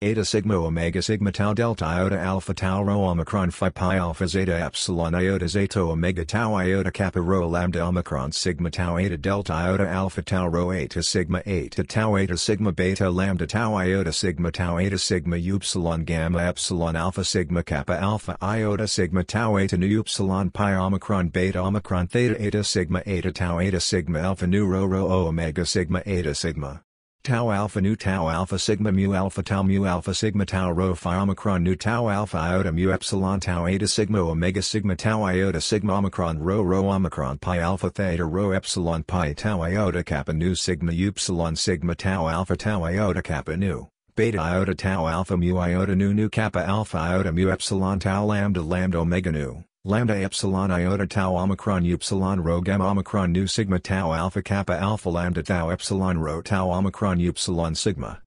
Eta sigma omega sigma tau delta iota alpha tau rho omicron phi pi alpha zeta epsilon iota zeta omega tau iota kappa rho lambda omicron sigma tau eta delta iota alpha tau rho eta sigma eta tau eta sigma beta lambda tau iota sigma tau eta sigma upsilon gamma epsilon alpha sigma kappa alpha iota sigma tau eta nu upsilon pi omicron beta omicron theta eta sigma eta tau eta sigma alpha nu rho rho omega sigma eta sigma tau alpha nu tau alpha sigma mu alpha tau mu alpha sigma tau rho phi omicron nu tau alpha iota mu epsilon tau eta sigma omega sigma tau iota sigma omicron rho rho omicron pi alpha theta rho epsilon pi tau iota kappa nu sigma upsilon sigma tau alpha tau iota kappa nu. Beta iota tau alpha mu iota nu nu kappa alpha iota mu epsilon tau lambda lambda omega nu lambda epsilon iota tau omicron upsilon rho gamma omicron nu sigma tau alpha kappa alpha lambda tau epsilon rho tau omicron upsilon sigma